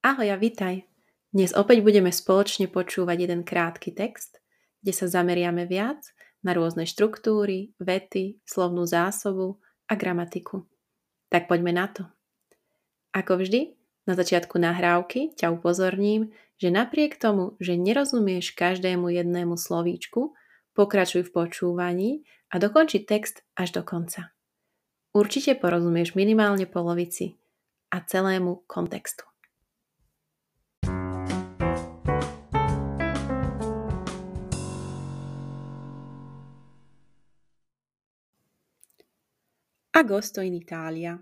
Ahoj a vitaj. Dnes opäť budeme spoločne počúvať jeden krátky text, kde sa zameriame viac na rôzne štruktúry, vety, slovnú zásobu a gramatiku. Tak poďme na to. Ako vždy, na začiatku nahrávky ťa upozorním, že napriek tomu, že nerozumieš každému jednému slovíčku, pokračuj v počúvaní a dokonči text až do konca. Určite porozumieš minimálne polovici a celému kontextu. Agosto in Italia.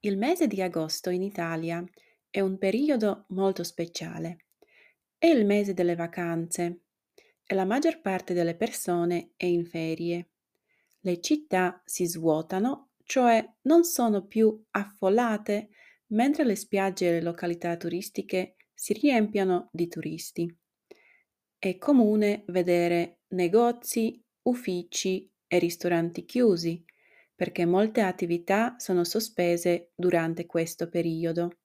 Il mese di agosto in Italia è un periodo molto speciale. È il mese delle vacanze e la maggior parte delle persone è in ferie. Le città si svuotano, cioè non sono più affollate, mentre le spiagge e le località turistiche si riempiono di turisti. È comune vedere negozi, uffici e ristoranti chiusi, perché molte attività sono sospese durante questo periodo.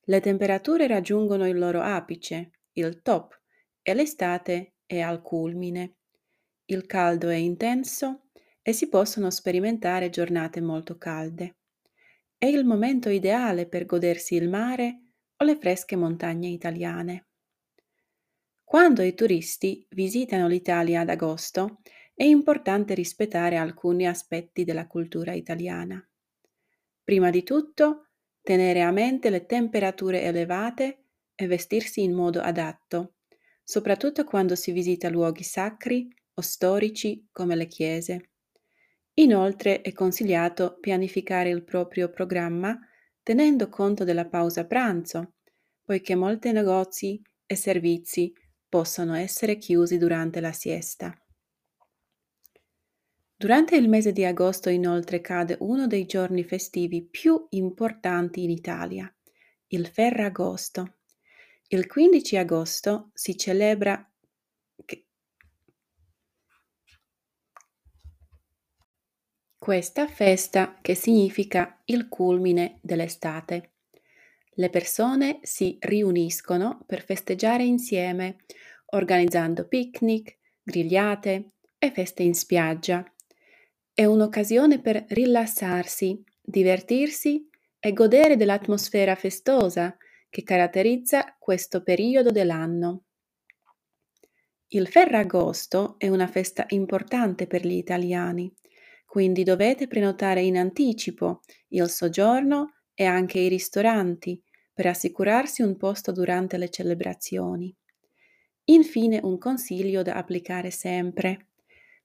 Le temperature raggiungono il loro apice, il top, e l'estate è al culmine. Il caldo è intenso e si possono sperimentare giornate molto calde. È il momento ideale per godersi il mare o le fresche montagne italiane. Quando i turisti visitano l'Italia ad agosto, è importante rispettare alcuni aspetti della cultura italiana. Prima di tutto, tenere a mente le temperature elevate e vestirsi in modo adatto, soprattutto quando si visita luoghi sacri o storici come le chiese. Inoltre è consigliato pianificare il proprio programma tenendo conto della pausa pranzo, poiché molti negozi e servizi possono essere chiusi durante la siesta. Durante il mese di agosto inoltre cade uno dei giorni festivi più importanti in Italia, il Ferragosto. Il 15 agosto si celebra questa festa che significa il culmine dell'estate. Le persone si riuniscono per festeggiare insieme, organizzando picnic, grigliate e feste in spiaggia. È un'occasione per rilassarsi, divertirsi e godere dell'atmosfera festosa che caratterizza questo periodo dell'anno. Il Ferragosto è una festa importante per gli italiani, quindi dovete prenotare in anticipo il soggiorno e anche i ristoranti per assicurarsi un posto durante le celebrazioni. Infine un consiglio da applicare sempre.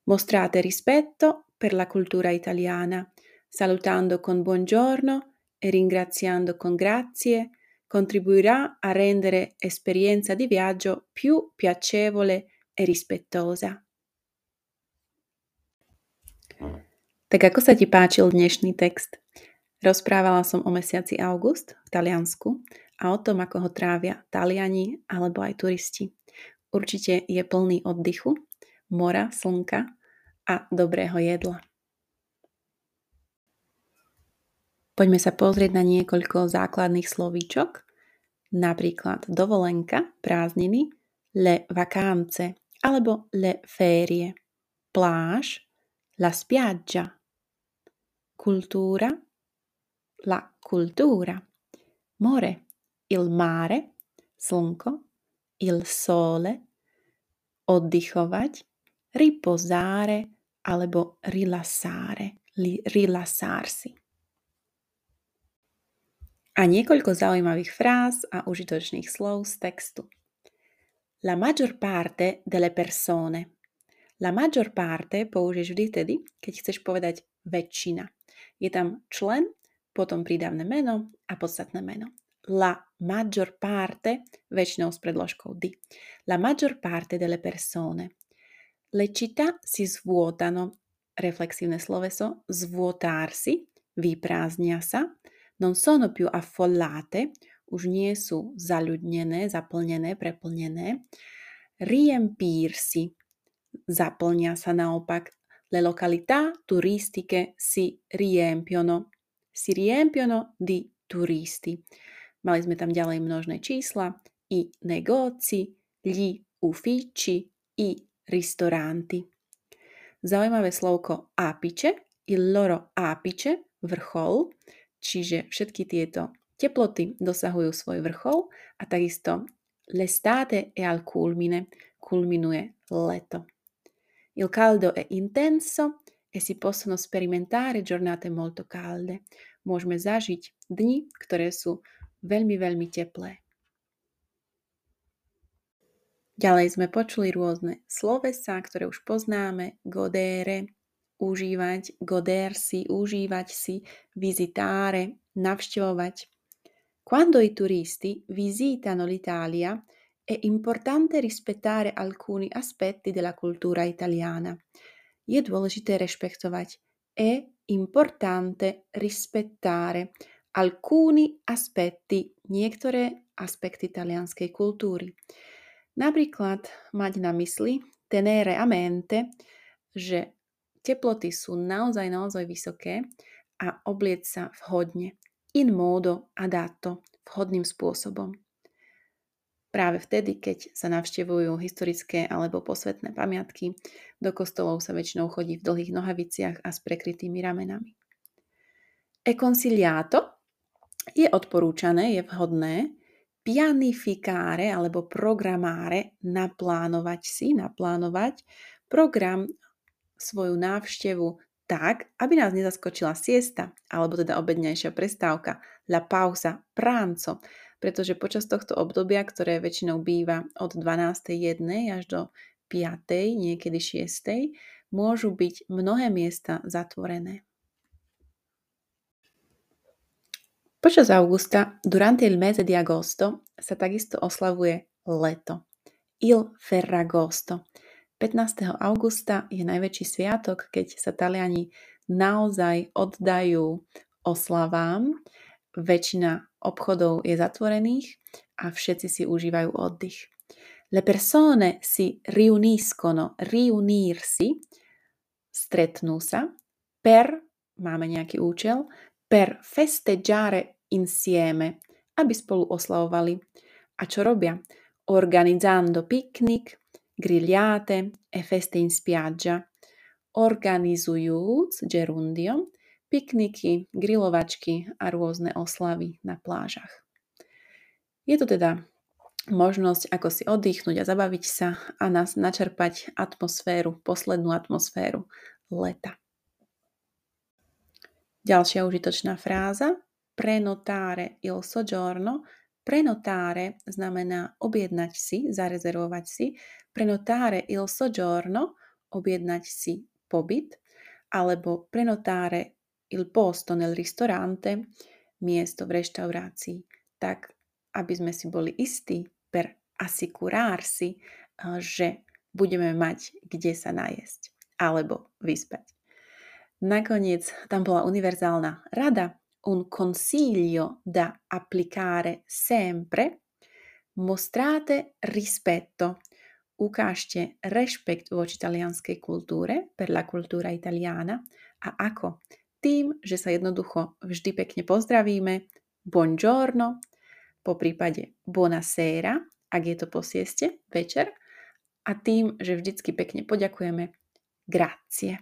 Mostrate rispetto per la cultura italiana, salutando con buongiorno e ringraziando con grazie, contribuirà a rendere esperienza di viaggio più piacevole e rispettosa. Tak ako sa ti páčil dnešný text? Rozprávala som o mesiaci august v Taliansku a o tom, ako ho trávia Taliani alebo aj turisti. Určite je plný oddychu, mora, slnka a dobrého jedla. Poďme sa pozrieť na niekoľko základných slovíčok, napríklad dovolenka, prázdniny, le vacanze alebo le ferie, pláž, la spiaggia, cultura, la cultura, more, il mare, slnko, il sole, oddychovať, riposare, alebo rilassare, li, rilassarsi. A niekoľko zaujímavých fráz a užitočných slov z textu. La maggior parte delle persone. La maggior parte použiješ vždy tedy, keď chceš povedať väčšina. Je tam člen, potom prídavné meno a podstatné meno. La maggior parte, väčšinou s predložkou di. La maggior parte delle persone. Le città si svuotano, reflexívne sloveso, svuotarsi, vyprázdnia sa, non sono più affollate, už nie sú zaľudnené, zaplnené, preplnené, riempirsi, zaplnia sa naopak, le località turistiche si riempiono, si riempiono di turisti. Mali sme tam ďalej množné čísla, i negoci, gli uffici, i ristoranti. Zaujímavé slovko apice, il loro apice, vrchol, čiže všetky tieto teploty dosahujú svoj vrchol a takisto l'estate è al culmine, culminuje leto. Il caldo è intenso e si possono sperimentare giornate molto calde. Môžeme zažiť dni, ktoré sú veľmi, veľmi teplé. Ďalej sme počuli rôzne slovesa, ktoré už poznáme, godere, užívať, godersi, užívať si, visitare, navštevovať. Quando i turisti visitano l'Italia è importante rispettare alcuni aspetti della cultura italiana. Je dôležité rešpektovať. È importante rispettare alcuni aspetti, niektoré aspekty talianskej kultúry. Napríklad mať na mysli, tenere a mente, že teploty sú naozaj, naozaj vysoké a oblieť sa vhodne, in modo adatto, vhodným spôsobom. Práve vtedy, keď sa navštevujú historické alebo posvetné pamiatky, do kostolov sa väčšinou chodí v dlhých nohaviciach a s prekrytými ramenami. E je odporúčané, je vhodné pianificare alebo programáre, naplánovať si, naplánovať program svoju návštevu tak, aby nás nezaskočila siesta, alebo teda obednejšia prestávka, la pausa, pranco, pretože počas tohto obdobia, ktoré väčšinou býva od 12.1. až do 5. niekedy 6. môžu byť mnohé miesta zatvorené. Počas augusta, durante il mese di agosto, sa takisto oslavuje leto. Il Ferragosto. 15. augusta je najväčší sviatok, keď sa Taliani naozaj oddajú oslavám. Väčšina obchodov je zatvorených a všetci si užívajú oddych. Le persone si riuniscono, riunirsi, stretnú sa, per, máme nejaký účel, per festeggiare insieme, aby spolu oslavovali. A čo robia? Organizzando picnic, grigliate e feste in spiaggia, organizujúc gerundio, pikniky, grilovačky a rôzne oslavy na plážach. Je to teda možnosť, ako si oddychnúť a zabaviť sa a nás načerpať atmosféru, poslednú atmosféru leta. Ďalšia užitočná fráza prenotare il soggiorno. Prenotare znamená objednať si, zarezervovať si. Prenotare il soggiorno, objednať si pobyt. Alebo prenotare il posto nel ristorante, miesto v reštaurácii. Tak, aby sme si boli istí per assicurarsi, eh, že budeme mať kde sa najesť alebo vyspať. Nakoniec tam bola univerzálna rada, un consiglio da applicare sempre, mostrate rispetto, ukážte rešpekt voči talianskej kultúre, per la cultura italiana. A ako? Tým, že sa jednoducho vždy pekne pozdravíme, buongiorno, po prípade buonasera, ak je to po sieste, večer, a tým, že vždycky pekne poďakujeme, grazie.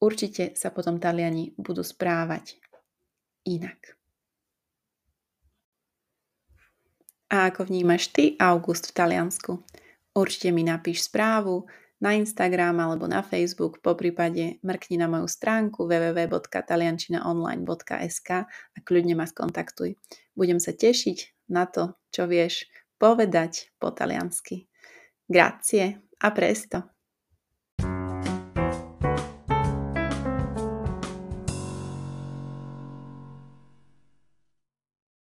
Určite sa potom Taliani budú správať inak. A ako vnímaš ty august v Taliansku? Určite mi napíš správu na Instagram alebo na Facebook, po prípade mrkni na moju stránku www.taliančinaonline.sk a kľudne ma skontaktuj. Budem sa tešiť na to, čo vieš povedať po taliansky. Grazie a presto!